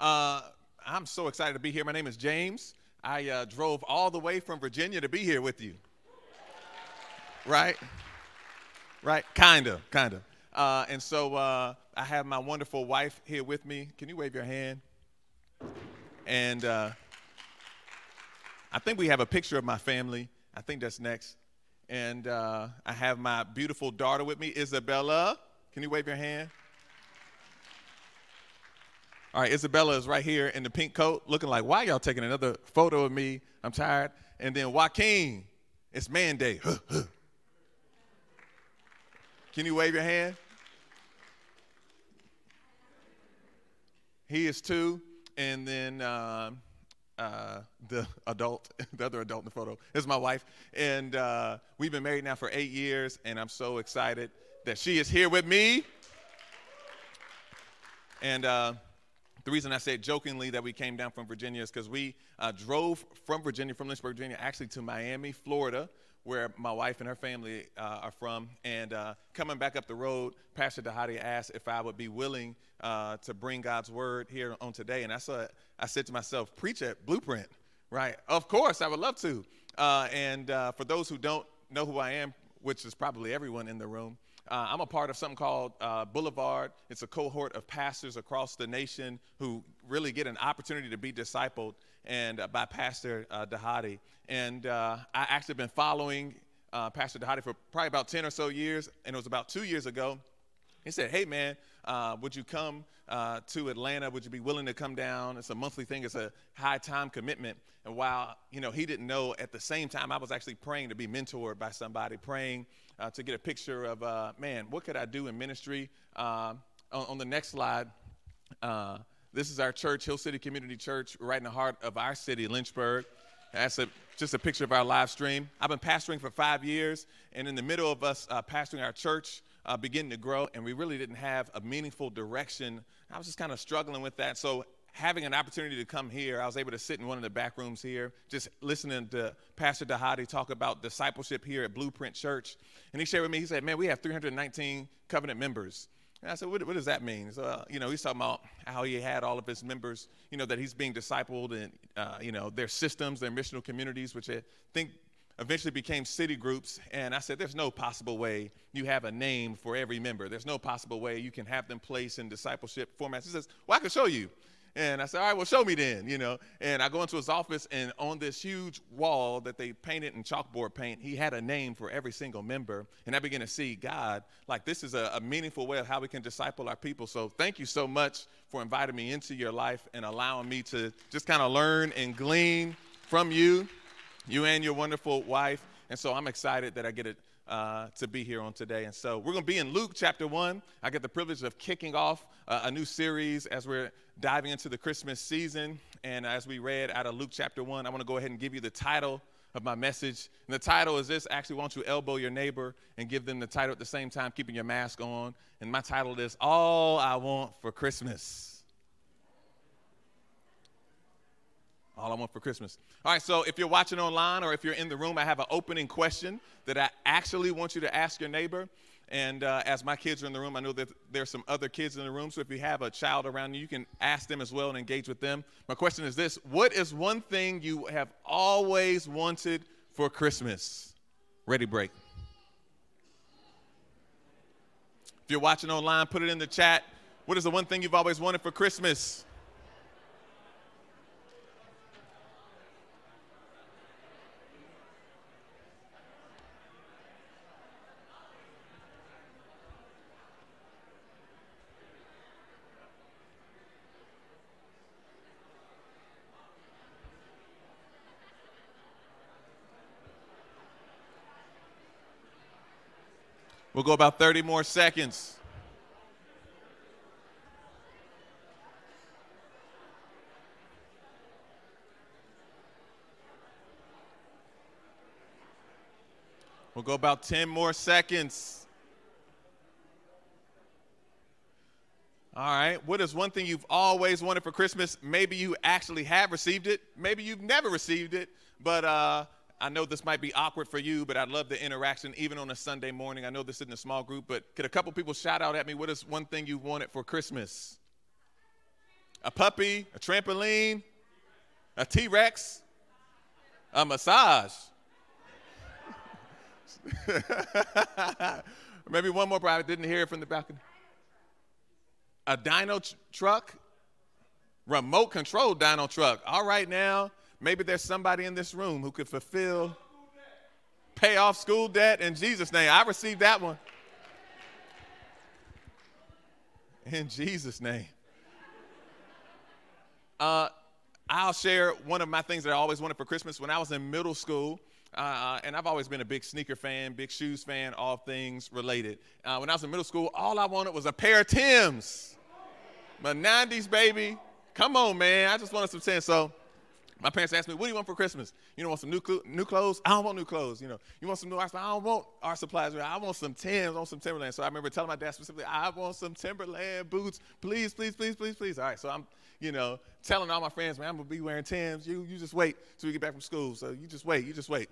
Uh, I'm so excited to be here. My name is James. I uh, drove all the way from Virginia to be here with you. Right? Right? Kinda, kinda. Uh, and so uh, I have my wonderful wife here with me. Can you wave your hand? And uh, I think we have a picture of my family. I think that's next. And uh, I have my beautiful daughter with me, Isabella. Can you wave your hand? All right, Isabella is right here in the pink coat, looking like, why y'all taking another photo of me? I'm tired. And then Joaquin, it's man day. Can you wave your hand? He is two. And then uh, uh, the adult, the other adult in the photo, is my wife. And uh, we've been married now for eight years, and I'm so excited that she is here with me. And uh, the reason I said jokingly that we came down from Virginia is because we uh, drove from Virginia, from Lynchburg, Virginia, actually to Miami, Florida, where my wife and her family uh, are from. And uh, coming back up the road, Pastor Dhati asked if I would be willing uh, to bring God's word here on today. And I, saw, I said to myself, preach at Blueprint, right? Of course, I would love to. Uh, and uh, for those who don't know who I am, which is probably everyone in the room, uh, I'm a part of something called uh, Boulevard. It's a cohort of pastors across the nation who really get an opportunity to be discipled and uh, by Pastor uh, Dhati. And uh, I actually been following uh, Pastor Dhati for probably about 10 or so years, and it was about two years ago. He said, "Hey man, uh, would you come uh, to Atlanta? Would you be willing to come down? It's a monthly thing. It's a high time commitment." And while you know he didn't know, at the same time I was actually praying to be mentored by somebody, praying uh, to get a picture of, uh, man, what could I do in ministry? Uh, on, on, the next slide, uh, this is our church, Hill City Community Church, right in the heart of our city, Lynchburg. That's a, just a picture of our live stream. I've been pastoring for five years, and in the middle of us pastoring our church, uh, beginning to grow, and we really didn't have a meaningful direction. I was just kind of struggling with that. So having an opportunity to come here, I was able to sit in one of the back rooms here, just listening to Pastor Dhati talk about discipleship here at Blueprint Church. And he shared with me, he said, Man, we have 319 covenant members. And I said, what, what does that mean? So, uh, you know, he's talking about how he had all of his members, you know, that he's being discipled and, uh, you know, their systems, their missional communities, which I think eventually became city groups. And I said, there's no possible way you have a name for every member. There's no possible way you can have them placed in discipleship formats. He says, well, I can show you. And I said, all right, well, show me then, you know. And I go into his office, and on this huge wall that they painted in chalkboard paint, he had a name for every single member. And I began to see, God, like this is a, a meaningful way of how we can disciple our people. So thank you so much for inviting me into your life and allowing me to just kind of learn and glean from you, you and your wonderful wife. And so I'm excited that I get it uh, to be here on today. And so we're going to be in Luke chapter 1. I get the privilege of kicking off uh, a new series as we're diving into the Christmas season. And as we read out of Luke chapter 1, I want to go ahead and give you the title of my message. And the title is this actually, why don't you elbow your neighbor and give them the title at the same time, keeping your mask on? And my title is All I Want for Christmas. All I want for Christmas. All right, so if you're watching online or if you're in the room, I have an opening question that I actually want you to ask your neighbor. And uh, as my kids are in the room, I know that there's some other kids in the room. So if you have a child around you, you can ask them as well and engage with them. My question is this What is one thing you have always wanted for Christmas? Ready, break. If you're watching online, put it in the chat. What is the one thing you've always wanted for Christmas? We'll go about 30 more seconds. We'll go about 10 more seconds. All right. What is one thing you've always wanted for Christmas? Maybe you actually have received it. Maybe you've never received it. But uh, I know this might be awkward for you, but I'd love the interaction even on a Sunday morning. I know this isn't a small group, but could a couple people shout out at me? What is one thing you wanted for Christmas? a puppy, a trampoline, a T Rex, a massage. Maybe one more, but I didn't hear it from the balcony. A dino tr- truck, remote control dino truck. All right, now, maybe there's somebody in this room who could fulfill, pay off school debt in Jesus' name. I received that one. In Jesus' name. Uh, I'll share one of my things that I always wanted for Christmas. When I was in middle school, uh, uh, and I've always been a big sneaker fan, big shoes fan, all things related. Uh, when I was in middle school, all I wanted was a pair of Tims. My 90s baby. Come on, man. I just wanted some Tims. So my parents asked me, "What do you want for Christmas? You know, want some new cl- new clothes? I don't want new clothes. You know, you want some new art? I don't want art supplies. I want some Tims. I want some Timberland." So I remember telling my dad specifically, "I want some Timberland boots, please, please, please, please, please." All right, so I'm, you know, telling all my friends, "Man, I'm gonna be wearing Tims. You, you just wait till we get back from school. So you just wait. You just wait."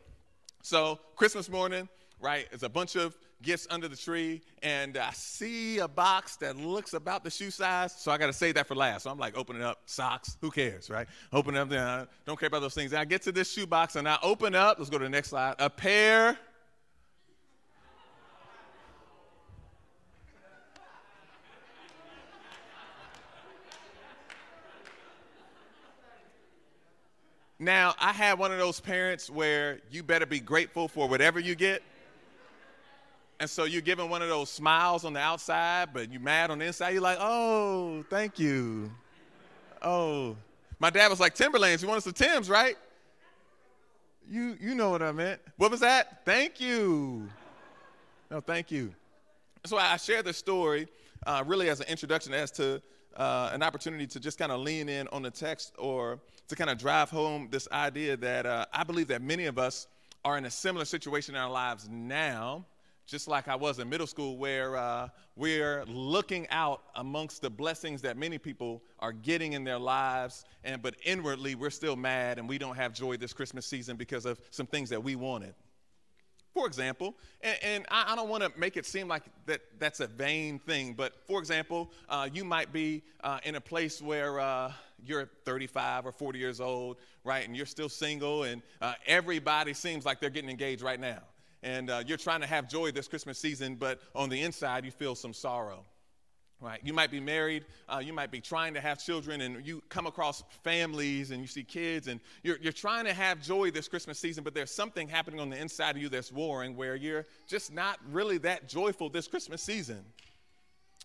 So Christmas morning, right? It's a bunch of gifts under the tree, and I see a box that looks about the shoe size, so I got to save that for last. So I'm like opening up socks. Who cares, right? Open up. I don't care about those things. And I get to this shoe box, and I open up. Let's go to the next slide. A pair. Now, I had one of those parents where you better be grateful for whatever you get. And so you're giving one of those smiles on the outside, but you're mad on the inside. You're like, oh, thank you. Oh. My dad was like, Timberlands, you want us some Tims, right? You, you know what I meant. What was that? Thank you. No, thank you. So I share this story uh, really as an introduction as to uh, an opportunity to just kind of lean in on the text or to kind of drive home this idea that uh, I believe that many of us are in a similar situation in our lives now, just like I was in middle school, where uh, we're looking out amongst the blessings that many people are getting in their lives, and but inwardly we're still mad and we don't have joy this Christmas season because of some things that we wanted for example, and, and I, I, don't want to make it seem like that that's a vain thing, but for example, uh, you might be uh, in a place where uh, you're 35 or 40 years old, right, and you're still single, and uh, everybody seems like they're getting engaged right now. And uh, you're trying to have joy this Christmas season, but on the inside, you feel some sorrow. Right. You might be married, uh, you might be trying to have children, and you come across families and you see kids, and you're, you're trying to have joy this Christmas season, but there's something happening on the inside of you that's warring where you're just not really that joyful this Christmas season.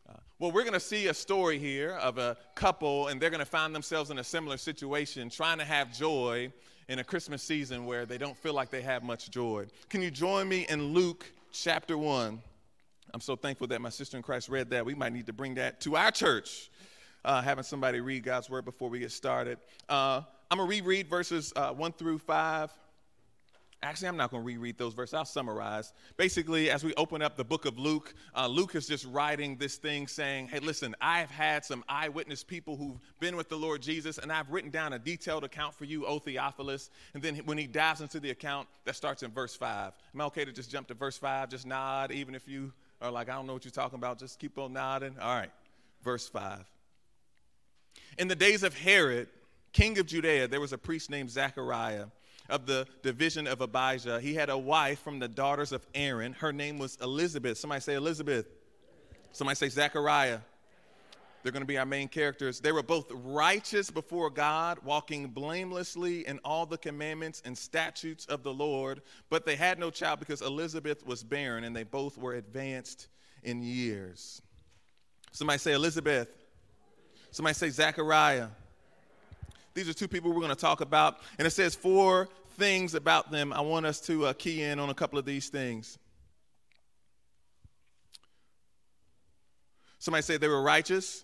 Uh, well, we're going to see a story here of a couple, and they're going to find themselves in a similar situation, trying to have joy in a Christmas season where they don't feel like they have much joy. Can you join me in Luke chapter 1? I'm so thankful that my sister in Christ read that. We might need to bring that to our church, uh, having somebody read God's word before we get started. Uh, I'm going to reread verses uh, 1 through 5. Actually, I'm not going to reread those verses. I'll summarize. Basically, as we open up the book of Luke, uh, Luke is just writing this thing saying, Hey, listen, I've had some eyewitness people who've been with the Lord Jesus, and I've written down a detailed account for you, O Theophilus. And then when he dives into the account, that starts in verse 5. Am I okay to just jump to verse 5? Just nod, even if you are like, I don't know what you're talking about. Just keep on nodding. All right, verse 5. In the days of Herod, king of Judea, there was a priest named Zechariah of the division of Abijah. He had a wife from the daughters of Aaron. Her name was Elizabeth. Somebody say Elizabeth. Somebody say Zechariah. They're going to be our main characters. They were both righteous before God, walking blamelessly in all the commandments and statutes of the Lord, but they had no child because Elizabeth was barren and they both were advanced in years. Somebody say Elizabeth. Somebody say Zechariah. These are two people we're going to talk about, and it says four things about them. I want us to uh, key in on a couple of these things. Somebody say they were righteous.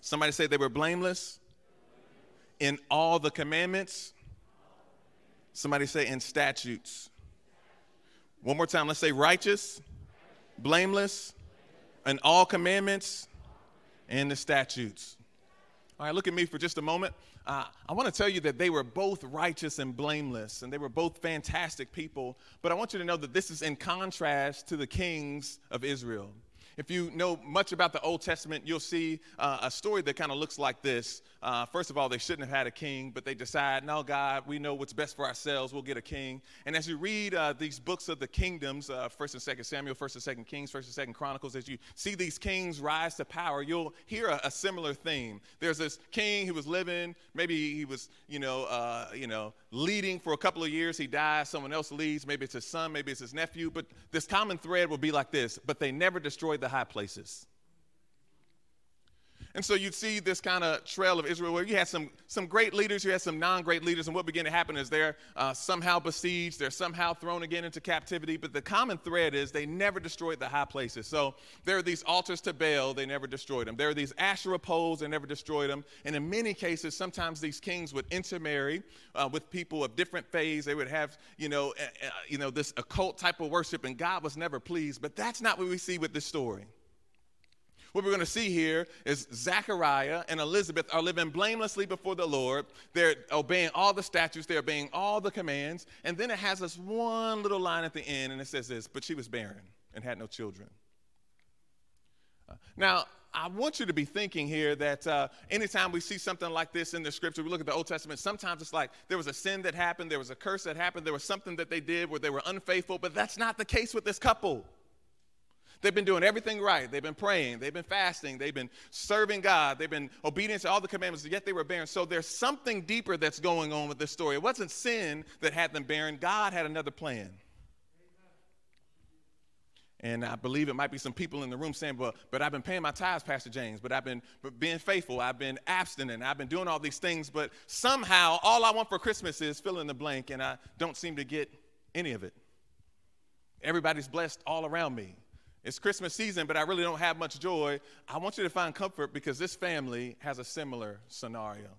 Somebody say they were blameless in all the commandments. Somebody say in statutes. One more time, let's say righteous, blameless, in all commandments, and the statutes. All right, look at me for just a moment. Uh, I want to tell you that they were both righteous and blameless, and they were both fantastic people. But I want you to know that this is in contrast to the kings of Israel. If you know much about the Old Testament, you'll see uh, a story that kind of looks like this. Uh, first of all, they shouldn't have had a king, but they decide, no, God, we know what's best for ourselves. We'll get a king. And as you read uh, these books of the kingdoms, uh, First and Second Samuel, First and Second Kings, First and Second Chronicles, as you see these kings rise to power, you'll hear a, a similar theme. There's this king who was living, maybe he was, you know, uh, you know, leading for a couple of years. He dies. Someone else leads. Maybe it's his son. Maybe it's his nephew. But this common thread will be like this. But they never destroyed the high places. And so you'd see this kind of trail of Israel where you had some, some great leaders, you had some non great leaders, and what began to happen is they're uh, somehow besieged, they're somehow thrown again into captivity. But the common thread is they never destroyed the high places. So there are these altars to Baal, they never destroyed them. There are these Asherah poles, they never destroyed them. And in many cases, sometimes these kings would intermarry uh, with people of different faiths. They would have, you know, uh, you know, this occult type of worship, and God was never pleased. But that's not what we see with this story. What we're going to see here is Zechariah and Elizabeth are living blamelessly before the Lord. They're obeying all the statutes, they're obeying all the commands. And then it has this one little line at the end, and it says this But she was barren and had no children. Uh, now, I want you to be thinking here that uh, anytime we see something like this in the scripture, we look at the Old Testament, sometimes it's like there was a sin that happened, there was a curse that happened, there was something that they did where they were unfaithful, but that's not the case with this couple. They've been doing everything right. They've been praying. They've been fasting. They've been serving God. They've been obedient to all the commandments, yet they were barren. So there's something deeper that's going on with this story. It wasn't sin that had them barren, God had another plan. And I believe it might be some people in the room saying, but, but I've been paying my tithes, Pastor James, but I've been being faithful, I've been abstinent, I've been doing all these things, but somehow all I want for Christmas is fill in the blank, and I don't seem to get any of it. Everybody's blessed all around me. It's Christmas season, but I really don't have much joy. I want you to find comfort because this family has a similar scenario.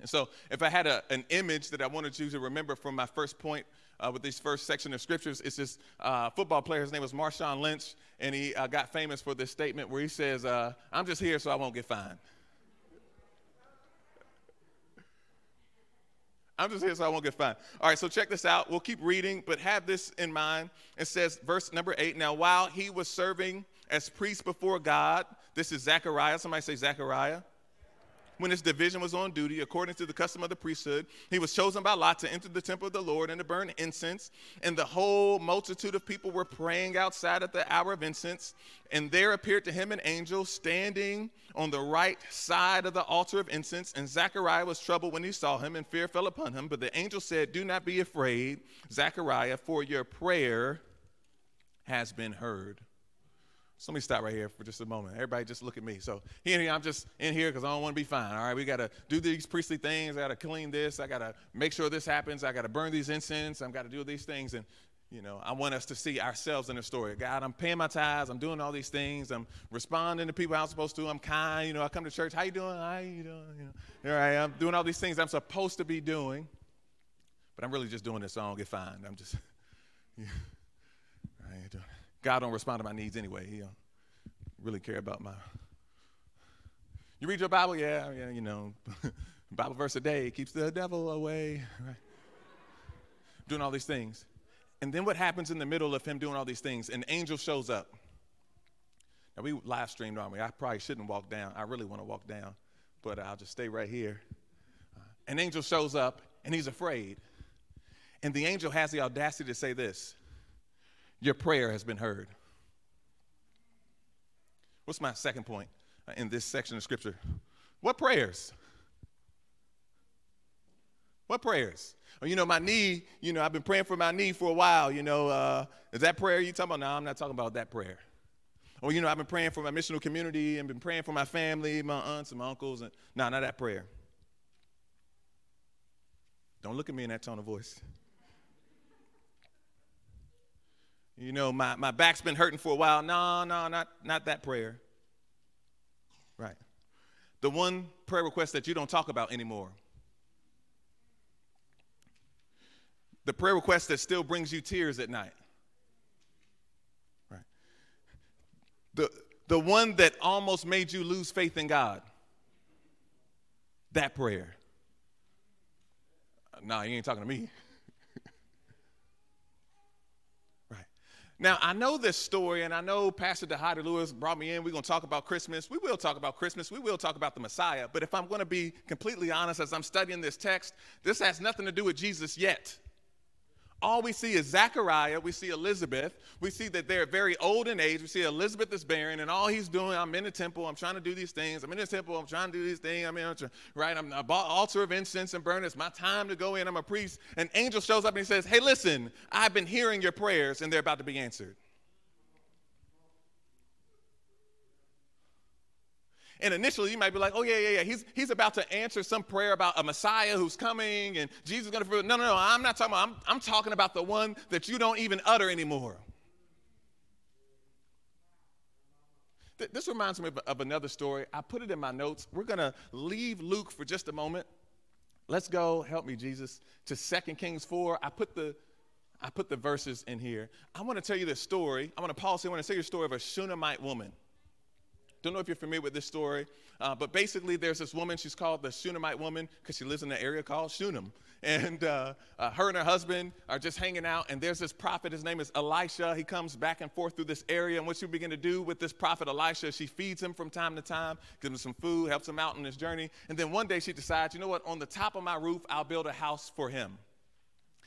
And so, if I had a, an image that I wanted you to remember from my first point uh, with this first section of scriptures, it's this uh, football player. His name was Marshawn Lynch, and he uh, got famous for this statement where he says, uh, I'm just here so I won't get fined. I'm just here so I won't get fined. All right, so check this out. We'll keep reading, but have this in mind. It says, verse number eight. Now, while he was serving as priest before God, this is Zechariah. Somebody say Zechariah when his division was on duty, according to the custom of the priesthood, he was chosen by Lot to enter the temple of the Lord and to burn incense. And the whole multitude of people were praying outside at the hour of incense. And there appeared to him an angel standing on the right side of the altar of incense. And Zechariah was troubled when he saw him, and fear fell upon him. But the angel said, Do not be afraid, Zechariah, for your prayer has been heard. So let me stop right here for just a moment. Everybody just look at me. So here, I'm just in here because I don't want to be fine. All right, we got to do these priestly things. I got to clean this. I got to make sure this happens. I got to burn these incense. I've got to do these things. And, you know, I want us to see ourselves in the story. God, I'm paying my tithes. I'm doing all these things. I'm responding to people I'm supposed to. I'm kind. You know, I come to church. How you doing? How you doing? You know, all right, I'm doing all these things I'm supposed to be doing. But I'm really just doing this so I don't get fined. I'm just, yeah, I ain't doing it. God don't respond to my needs anyway. He don't really care about my. You read your Bible? Yeah, yeah, you know, Bible verse a day keeps the devil away. Right? Doing all these things. And then what happens in the middle of him doing all these things? An angel shows up. Now, we live streamed on me. I probably shouldn't walk down. I really want to walk down, but I'll just stay right here. An angel shows up, and he's afraid. And the angel has the audacity to say this your prayer has been heard. What's my second point in this section of scripture? What prayers? What prayers? Oh, you know, my knee, you know, I've been praying for my knee for a while. You know, uh, is that prayer you talking about? No, I'm not talking about that prayer. Or, you know, I've been praying for my missional community and been praying for my family, my aunts and my uncles. And, no, not that prayer. Don't look at me in that tone of voice. You know, my, my back's been hurting for a while. No, no, not, not that prayer. Right. The one prayer request that you don't talk about anymore. The prayer request that still brings you tears at night. Right. The, the one that almost made you lose faith in God. That prayer. Nah, you ain't talking to me. Now, I know this story, and I know Pastor Dhati Lewis brought me in. We're going to talk about Christmas. We will talk about Christmas. We will talk about the Messiah. But if I'm going to be completely honest, as I'm studying this text, this has nothing to do with Jesus yet all we see is Zechariah, we see Elizabeth, we see that they're very old in age. We see Elizabeth is barren, and all he's doing, I'm in the temple, I'm trying to do these things, I'm in the temple, I'm trying to do these things, I'm in, right? I'm altar of incense and burn. It's my time to go in, I'm a priest. An angel shows up and he says, Hey, listen, I've been hearing your prayers, and they're about to be answered. And initially, you might be like, oh, yeah, yeah, yeah. He's, he's about to answer some prayer about a Messiah who's coming and Jesus is going to fulfill. No, no, no. I'm not talking about, I'm, I'm talking about the one that you don't even utter anymore. This reminds me of, of another story. I put it in my notes. We're going to leave Luke for just a moment. Let's go, help me, Jesus, to 2 Kings 4. I put the I put the verses in here. I want to tell you this story. I want to pause here. I want to tell you the story of a Shunammite woman. Don't know if you're familiar with this story, uh, but basically, there's this woman. She's called the Shunammite woman because she lives in an area called Shunem. And uh, uh, her and her husband are just hanging out. And there's this prophet. His name is Elisha. He comes back and forth through this area. And what she begin to do with this prophet Elisha, she feeds him from time to time, gives him some food, helps him out on his journey. And then one day she decides, you know what? On the top of my roof, I'll build a house for him.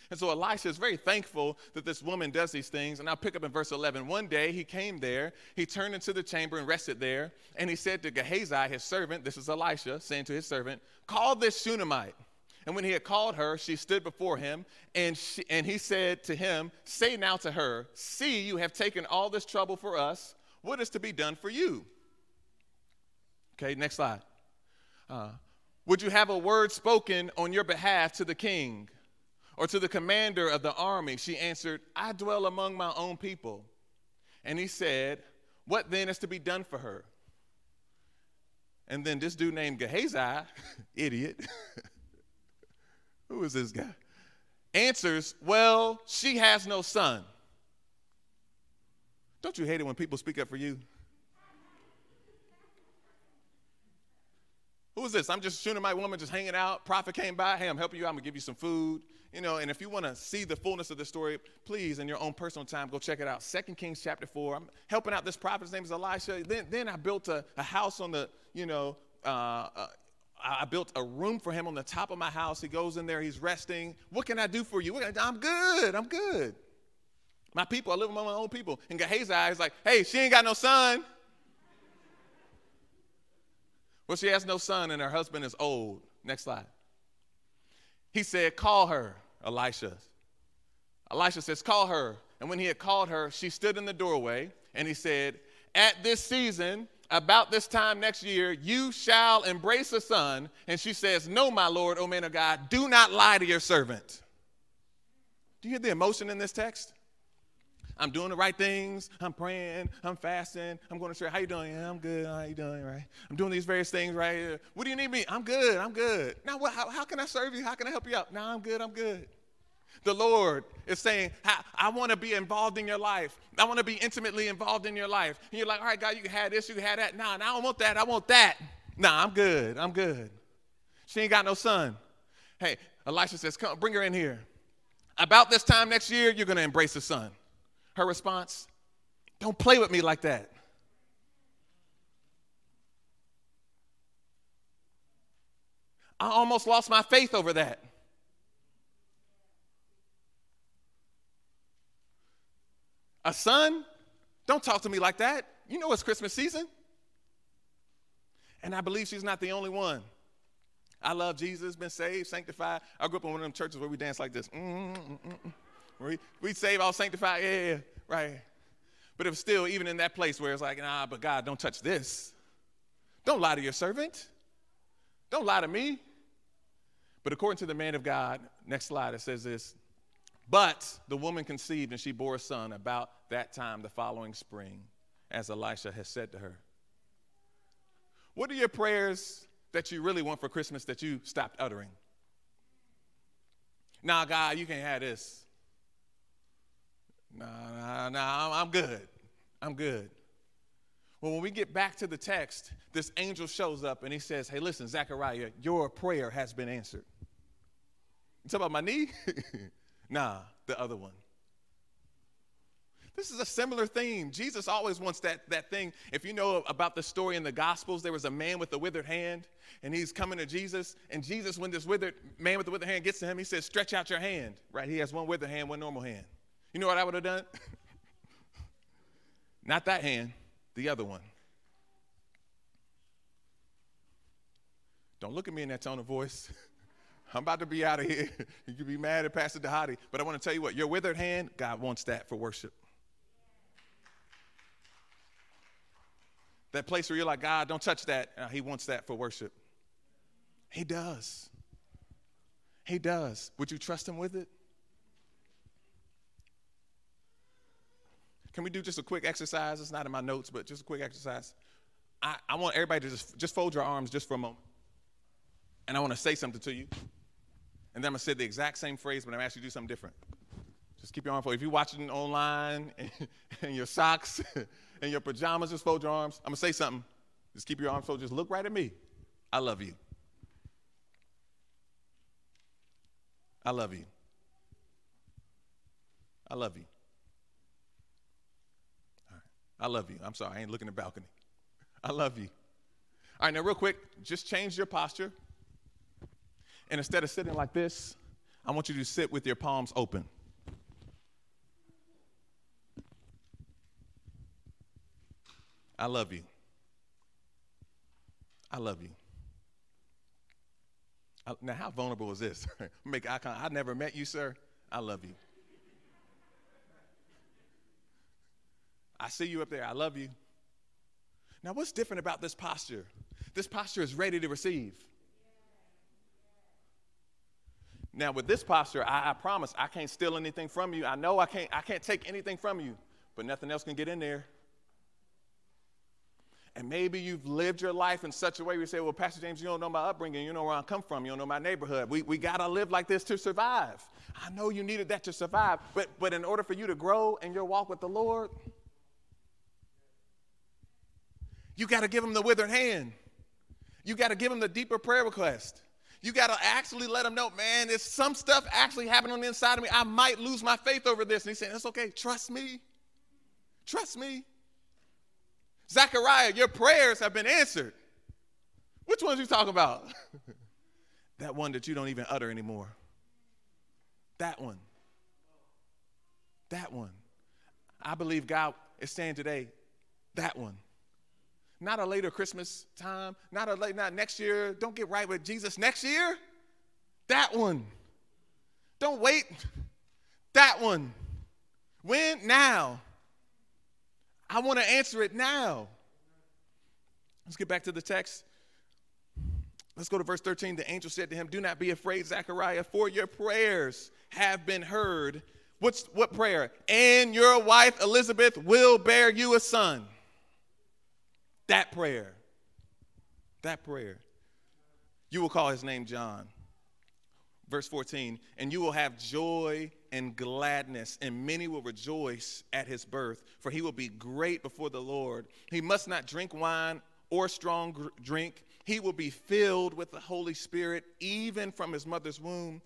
And so Elisha is very thankful that this woman does these things. And I'll pick up in verse 11. One day he came there, he turned into the chamber and rested there. And he said to Gehazi, his servant, this is Elisha, saying to his servant, Call this Shunammite. And when he had called her, she stood before him, and, she, and he said to him, Say now to her, See, you have taken all this trouble for us. What is to be done for you? Okay, next slide. Uh, would you have a word spoken on your behalf to the king? Or to the commander of the army? She answered, I dwell among my own people. And he said, What then is to be done for her? And then this dude named Gehazi, idiot, who is this guy? Answers, Well, she has no son. Don't you hate it when people speak up for you? Who is this? I'm just Shunammite woman, just hanging out. Prophet came by. Hey, I'm helping you. I'm gonna give you some food. You know, and if you want to see the fullness of the story, please, in your own personal time, go check it out. Second Kings chapter four. I'm helping out this prophet. His name is Elisha. Then, then I built a, a house on the, you know, uh, uh, I built a room for him on the top of my house. He goes in there. He's resting. What can I do for you? I'm good. I'm good. My people. I live among my own people. And Gehazi is like, hey, she ain't got no son. Well, she has no son and her husband is old. Next slide. He said, Call her, Elisha. Elisha says, Call her. And when he had called her, she stood in the doorway and he said, At this season, about this time next year, you shall embrace a son. And she says, No, my Lord, O man of God, do not lie to your servant. Do you hear the emotion in this text? I'm doing the right things. I'm praying. I'm fasting. I'm going to church. How you doing? Yeah, I'm good. How you doing? Right? I'm doing these various things. Right? here. What do you need me? I'm good. I'm good. Now, what, how, how can I serve you? How can I help you out? Now, I'm good. I'm good. The Lord is saying, I want to be involved in your life. I want to be intimately involved in your life. And you're like, all right, God, you had this, you had that. Nah, nah, I don't want that. I want that. Nah, I'm good. I'm good. She ain't got no son. Hey, Elisha says, come, bring her in here. About this time next year, you're going to embrace a son. Her response, Don't play with me like that. I almost lost my faith over that. A son? Don't talk to me like that. You know it's Christmas season. And I believe she's not the only one. I love Jesus, been saved, sanctified. I grew up in one of them churches where we dance like this. Mm-hmm. We, we save all sanctified, yeah, yeah, right. But if still, even in that place where it's like, nah, but God, don't touch this. Don't lie to your servant. Don't lie to me. But according to the man of God, next slide, it says this But the woman conceived and she bore a son about that time the following spring, as Elisha has said to her. What are your prayers that you really want for Christmas that you stopped uttering? Nah, God, you can't have this. Nah, nah, nah, I'm good. I'm good. Well, when we get back to the text, this angel shows up and he says, Hey, listen, Zechariah, your prayer has been answered. You talk about my knee? nah, the other one. This is a similar theme. Jesus always wants that, that thing. If you know about the story in the Gospels, there was a man with a withered hand, and he's coming to Jesus. And Jesus, when this withered man with the withered hand gets to him, he says, Stretch out your hand. Right? He has one withered hand, one normal hand. You know what I would have done? Not that hand, the other one. Don't look at me in that tone of voice. I'm about to be out of here. you can be mad at Pastor Dhati, but I want to tell you what your withered hand, God wants that for worship. That place where you're like, God, don't touch that. Uh, he wants that for worship. He does. He does. Would you trust him with it? Can we do just a quick exercise? It's not in my notes, but just a quick exercise. I, I want everybody to just, just fold your arms just for a moment. And I want to say something to you. And then I'm going to say the exact same phrase, but I'm asking you to do something different. Just keep your arm folded. If you're watching online and, your socks and your pajamas, just fold your arms. I'm going to say something. Just keep your arms folded. Just look right at me. I love you. I love you. I love you. I love you. I'm sorry, I ain't looking at the balcony. I love you. All right, now, real quick, just change your posture. And instead of sitting like this, I want you to sit with your palms open. I love you. I love you. I, now, how vulnerable is this? Make eye. I never met you, sir. I love you. I see you up there. I love you. Now, what's different about this posture? This posture is ready to receive. Now, with this posture, I, I, promise I can't steal anything from you. I know I can't, I can't take anything from you, but nothing else can get in there. And maybe you've lived your life in such a way where you say, Well, Pastor James, you don't know my upbringing, you know where I come from, you don't know my neighborhood. We, we got to live like this to survive. I know you needed that to survive, but, but in order for you to grow in your walk with the Lord, you got to give him the withered hand. You got to give him the deeper prayer request. You got to actually let him know, man, there's some stuff actually happening on the inside of me. I might lose my faith over this. And he's saying, it's okay. Trust me. Trust me. Zechariah, your prayers have been answered. Which ones you talking about? that one that you don't even utter anymore. That one. That one. I believe God is saying today, that one. Not a later Christmas time, not a late, not next year. Don't get right with Jesus next year. That one. Don't wait. That one. When? Now. I want to answer it now. Let's get back to the text. Let's go to verse 13. The angel said to him, Do not be afraid, Zechariah, for your prayers have been heard. What's what prayer? And your wife Elizabeth will bear you a son. That prayer. That prayer. You will call his name John. Verse 14, and you will have joy and gladness, and many will rejoice at his birth, for he will be great before the Lord. He must not drink wine or strong drink. He will be filled with the Holy Spirit even from his mother's womb.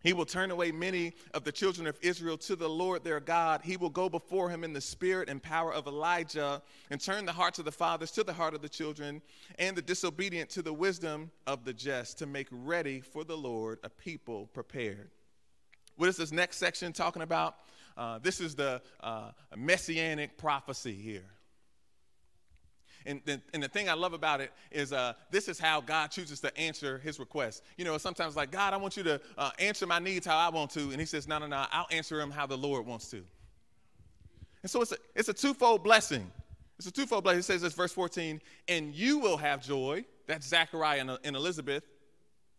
He will turn away many of the children of Israel to the Lord their God. He will go before him in the spirit and power of Elijah and turn the hearts of the fathers to the heart of the children and the disobedient to the wisdom of the just to make ready for the Lord a people prepared. What is this next section talking about? Uh, this is the uh, messianic prophecy here. And the, and the thing I love about it is uh, this is how God chooses to answer his request. You know, sometimes like, God, I want you to uh, answer my needs how I want to. And he says, no, no, no, I'll answer them how the Lord wants to. And so it's a, it's a twofold blessing. It's a twofold blessing. It says this, verse 14, and you will have joy. That's Zechariah and, and Elizabeth.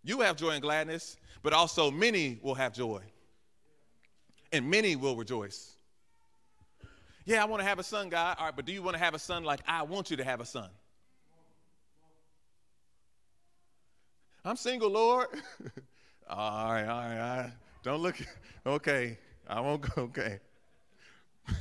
You have joy and gladness, but also many will have joy. And many will rejoice. Yeah, I want to have a son, God. All right, but do you want to have a son like I want you to have a son? I'm single, Lord. all right, all right, all right. Don't look. Okay, I won't go. Okay.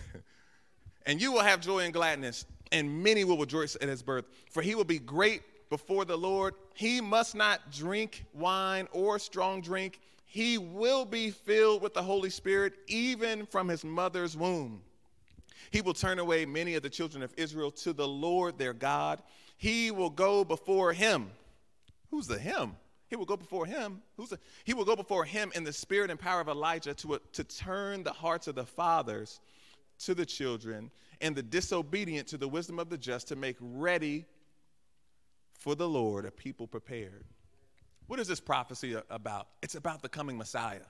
and you will have joy and gladness, and many will rejoice at his birth. For he will be great before the Lord. He must not drink wine or strong drink. He will be filled with the Holy Spirit even from his mother's womb He will turn away many of the children of Israel to the Lord their God. He will go before him. Who's the him? He will go before him. Who's the, he will go before him in the spirit and power of Elijah to, to turn the hearts of the fathers to the children and the disobedient to the wisdom of the just to make ready for the Lord a people prepared. What is this prophecy about? It's about the coming Messiah.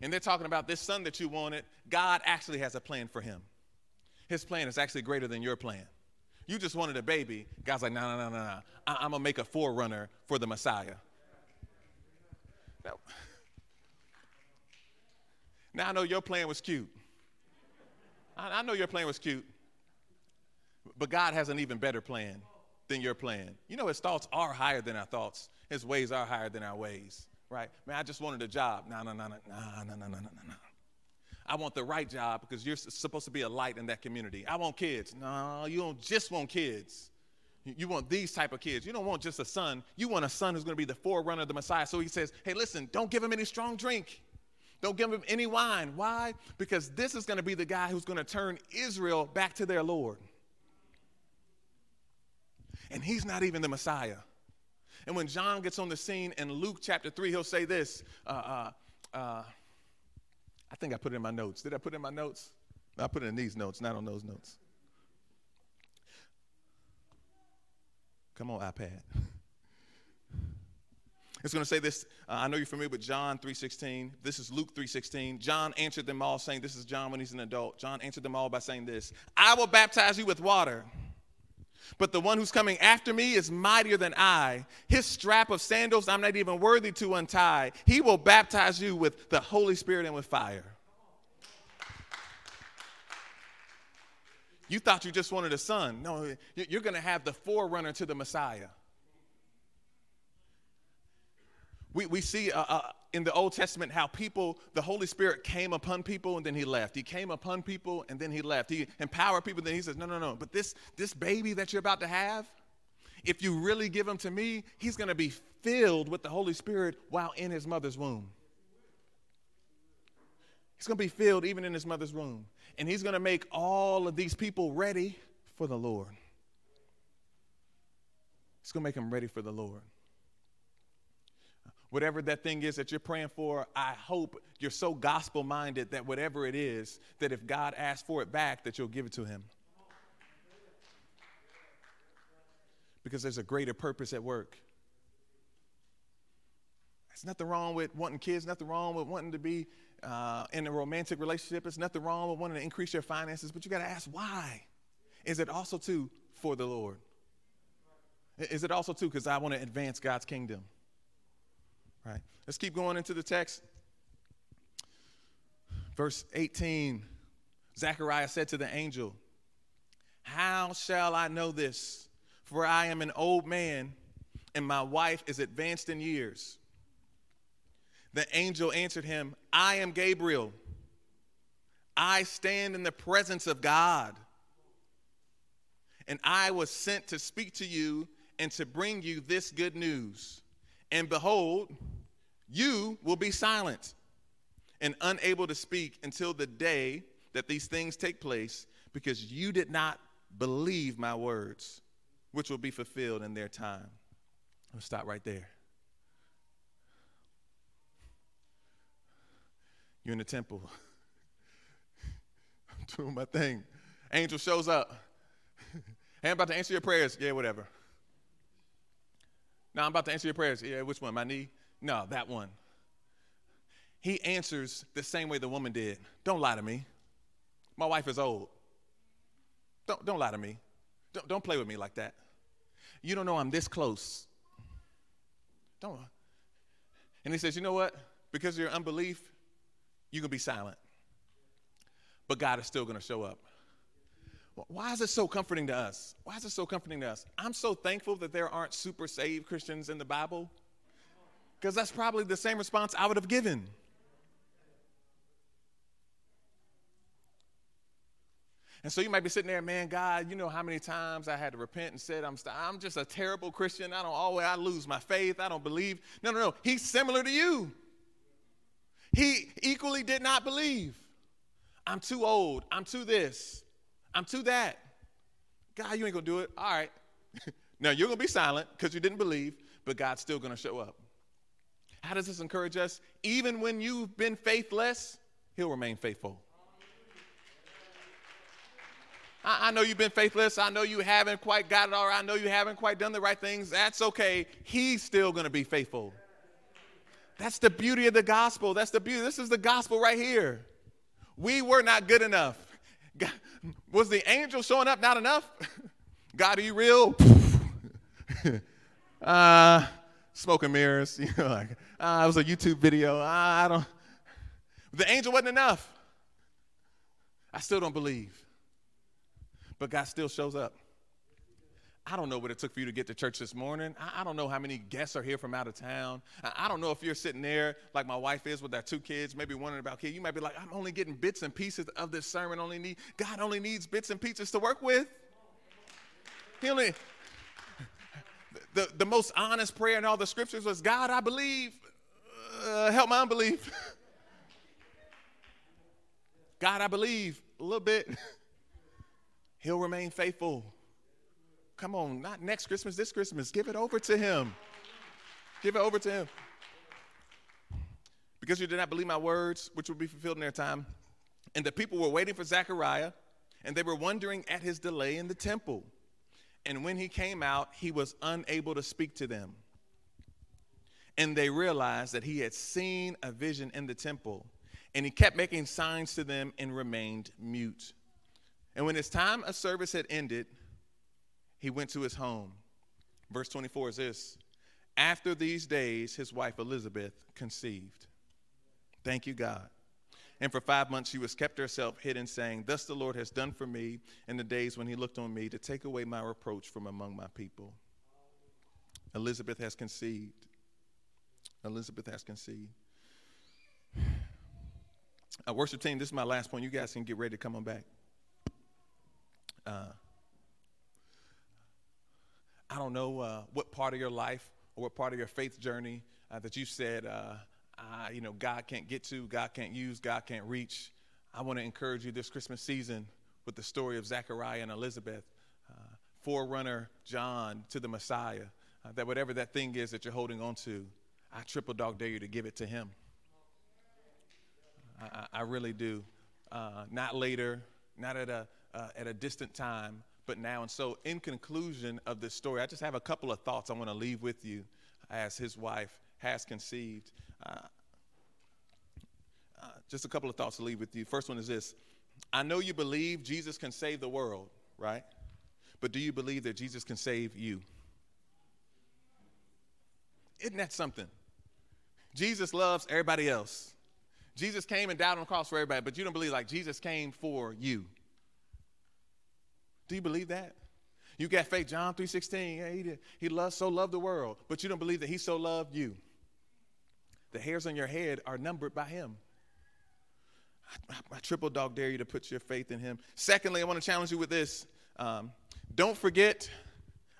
And they're talking about this son that you wanted. God actually has a plan for him. His plan is actually greater than your plan. You just wanted a baby. God's like, no, no, no, no, no. I'm going to make a forerunner for the Messiah. Now, now I know your plan was cute. I, I know your plan was cute. But God has an even better plan than your plan. You know, his thoughts are higher than our thoughts, his ways are higher than our ways, right? Man, I just wanted a job. No, no, no, no, no, no, no, no, no, no. I want the right job because you're supposed to be a light in that community. I want kids. No, you don't just want kids. You want these type of kids. You don't want just a son. You want a son who's going to be the forerunner of the Messiah. So he says, hey, listen, don't give him any strong drink. Don't give him any wine. Why? Because this is going to be the guy who's going to turn Israel back to their Lord. And he's not even the Messiah. And when John gets on the scene in Luke chapter 3, he'll say this. Uh, uh, uh, I think I put it in my notes. Did I put it in my notes? I put it in these notes, not on those notes. Come on, iPad. It's going to say this. Uh, I know you're familiar with John 3:16. This is Luke 3:16. John answered them all, saying, "This is John when he's an adult." John answered them all by saying this: "I will baptize you with water." But the one who's coming after me is mightier than I. His strap of sandals I'm not even worthy to untie. He will baptize you with the Holy Spirit and with fire. You thought you just wanted a son. No, you're going to have the forerunner to the Messiah. We, we see uh, in the Old Testament how people, the Holy Spirit came upon people and then he left. He came upon people and then he left. He empowered people, then he says, No, no, no. But this, this baby that you're about to have, if you really give him to me, he's to be filled with the Holy Spirit while in his mother's womb. He's to be filled even in his mother's womb. And he's to make all of these people ready for the Lord. He's to make them ready for the Lord whatever that thing is that you're praying for, I hope you're so gospel minded that whatever it is, that if God asks for it back, that you'll give it to him. Because there's a greater purpose at work. There's nothing wrong with wanting kids, nothing wrong with wanting to be uh, in a romantic relationship. There's nothing wrong with wanting to increase your finances, but you got to ask why. Is it also too for the Lord? Is it also too because I want to advance God's kingdom? Right. Let's keep going into the text. Verse 18 Zechariah said to the angel, How shall I know this? For I am an old man, and my wife is advanced in years. The angel answered him, I am Gabriel. I stand in the presence of God. And I was sent to speak to you and to bring you this good news. And behold, you will be silent and unable to speak until the day that these things take place, because you did not believe my words, which will be fulfilled in their time. I'll stop right there. You're in the temple. I'm doing my thing. Angel shows up. hey, I'm about to answer your prayers. Yeah, whatever. Now I'm about to answer your prayers. Yeah, which one? My knee? No, that one. He answers the same way the woman did. Don't lie to me. My wife is old. Don't, don't lie to me. Don't, don't play with me like that. You don't know I'm this close. Don't. And he says, You know what? Because of your unbelief, you can be silent. But God is still going to show up. Why is it so comforting to us? Why is it so comforting to us? I'm so thankful that there aren't super saved Christians in the Bible because that's probably the same response I would have given. And so you might be sitting there, man, God, you know how many times I had to repent and said, I'm, st- I'm just a terrible Christian. I don't always, I lose my faith. I don't believe. No, no, no. He's similar to you. He equally did not believe. I'm too old. I'm too this. I'm too that. God, you ain't gonna do it. All right. now you're gonna be silent because you didn't believe, but God's still gonna show up. How does this encourage us? Even when you've been faithless, He'll remain faithful. I, I know you've been faithless. I know you haven't quite got it all right. I know you haven't quite done the right things. That's okay. He's still gonna be faithful. That's the beauty of the gospel. That's the beauty. This is the gospel right here. We were not good enough. God, was the angel showing up not enough? God, are you real? uh, smoke and mirrors. You know, like, uh, it was a YouTube video. Uh, I don't. The angel wasn't enough. I still don't believe. But God still shows up. I don't know what it took for you to get to church this morning. I, I don't know how many guests are here from out of town. I, I, don't know if you're sitting there like my wife is with our two kids, maybe wondering about kids. You might be like, I'm only getting bits and pieces of this sermon. Only need God only needs bits and pieces to work with. He only the, the most honest prayer in all the scriptures was, God, I believe. Uh, help my unbelief. God, I believe a little bit. He'll remain faithful. Come on, not next Christmas, this Christmas. Give it over to him. Give it over to him. Because you did not believe my words, which will be fulfilled in their time. And the people were waiting for Zechariah, and they were wondering at his delay in the temple. And when he came out, he was unable to speak to them. And they realized that he had seen a vision in the temple, and he kept making signs to them and remained mute. And when his time of service had ended, he went to his home. Verse 24 is this After these days, his wife Elizabeth conceived. Thank you, God. And for five months she was kept herself hidden, saying, Thus the Lord has done for me in the days when he looked on me to take away my reproach from among my people. Elizabeth has conceived. Elizabeth has conceived. Uh, worship team, this is my last point. You guys can get ready to come on back. Uh, I don't know uh, what part of your life or what part of your faith journey uh, that you said, uh, you know, God can't get to, God can't use, God can't reach. I want to encourage you this Christmas season with the story of Zechariah and Elizabeth, uh, forerunner John to the Messiah, uh, that whatever that thing is that you're holding on to, I triple dog dare you to give it to him. I, I really do. Uh, not later, not at a, at a distant time, but now. And so, in conclusion of this story, I just have a couple of thoughts I want to leave with you as his wife has conceived. Uh, uh, just a couple of thoughts to leave with you. First one is this I know you believe Jesus can save the world, right? But do you believe that Jesus can save you? Isn't that something? Jesus loves everybody else. Jesus came and died on the cross for everybody, but you don't believe like Jesus came for you. Do you believe that? You got faith, John 3.16. Yeah, he, did. he loves, so loved the world, but you don't believe that he so loved you. The hairs on your head are numbered by him. I, I, I triple dog dare you to put your faith in him. Secondly, I want to challenge you with this. Um, don't forget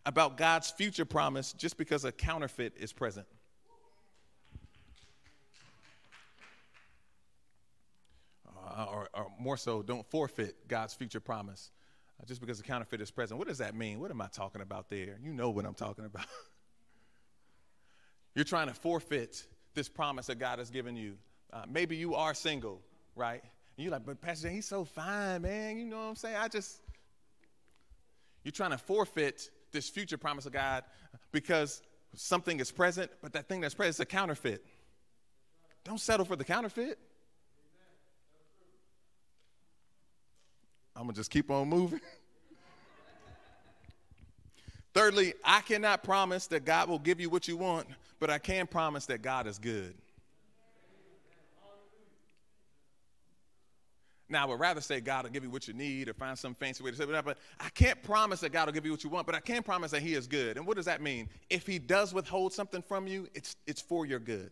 about God's future promise just because a counterfeit is present. Uh, or, or more so, don't forfeit God's future promise just because the counterfeit is present. What does that mean? What am I talking about there? You know what I'm talking about. You're trying to forfeit this promise that God has given you. Uh, maybe you are single, right? And you're like, but Pastor, Jay, he's so fine, man. You know what I'm saying? I just, you're trying to forfeit this future promise of God because something is present, but that thing that's present is a counterfeit. Don't settle for the counterfeit. I'm going to just keep on moving. Thirdly, I cannot promise that God will give you what you want, but I can promise that God is good. Now, I would rather say God will give you what you need or find some fancy way to say it, but I can't promise that God will give you what you want, but I can promise that He is good. And what does that mean? If He does withhold something from you, it's, it's for your good.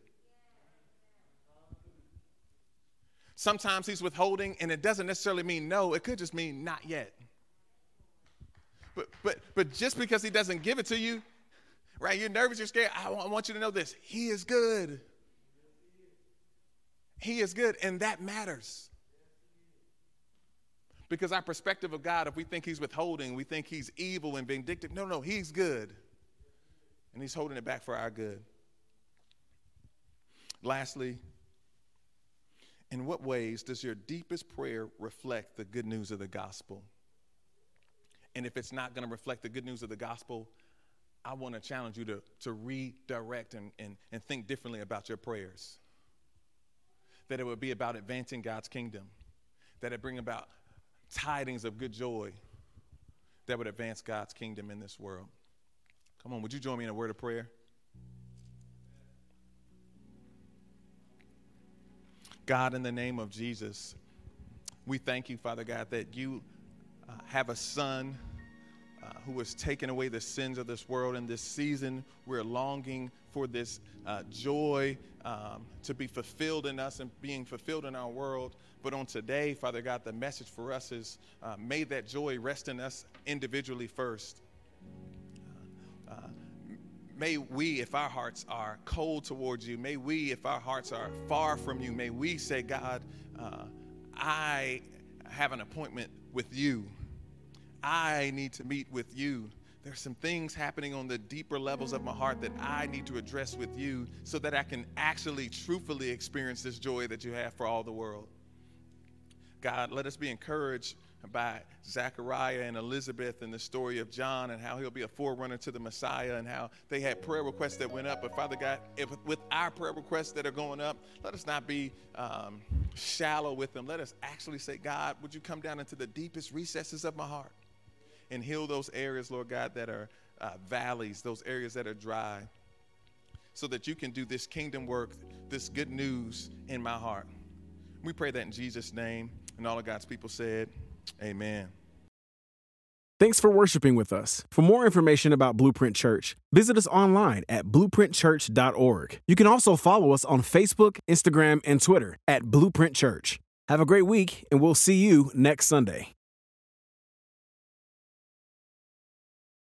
Sometimes he's withholding, and it doesn't necessarily mean no, it could just mean not yet. But, but, but just because he doesn't give it to you, right? You're nervous, you're scared. I want you to know this He is good. He is good, and that matters. Because our perspective of God, if we think He's withholding, we think He's evil and vindictive. No, no, He's good. And He's holding it back for our good. Lastly, in what ways does your deepest prayer reflect the good news of the gospel? And if it's not going to reflect the good news of the gospel, I want to challenge you to, to redirect and, and, and think differently about your prayers. That it would be about advancing God's kingdom, that it bring about tidings of good joy that would advance God's kingdom in this world. Come on, would you join me in a word of prayer? God, in the name of Jesus, we thank you, Father God, that you have a son uh, who has taken away the sins of this world. In this season, we're longing for this uh, joy um, to be fulfilled in us and being fulfilled in our world. But on today, Father God, the message for us is uh, may that joy rest in us individually first. Uh, uh, may we, if our hearts are cold towards you, may we, if our hearts are far from you, may we say, God, uh, I have an appointment with you. I need to meet with you. There's some things happening on the deeper levels of my heart that I need to address with you so that I can actually truthfully experience this joy that you have for all the world. God, let us be encouraged by Zechariah and Elizabeth and the story of John and how he'll be a forerunner to the Messiah and how they had prayer requests that went up. But Father God, if, with our prayer requests that are going up, let us not be um, shallow with them. Let us actually say, God, would you come down into the deepest recesses of my heart? And heal those areas, Lord God, that are uh, valleys, those areas that are dry, so that you can do this kingdom work, this good news in my heart. We pray that in Jesus' name. And all of God's people said, Amen. Thanks for worshiping with us. For more information about Blueprint Church, visit us online at blueprintchurch.org. You can also follow us on Facebook, Instagram, and Twitter at Blueprint Church. Have a great week, and we'll see you next Sunday.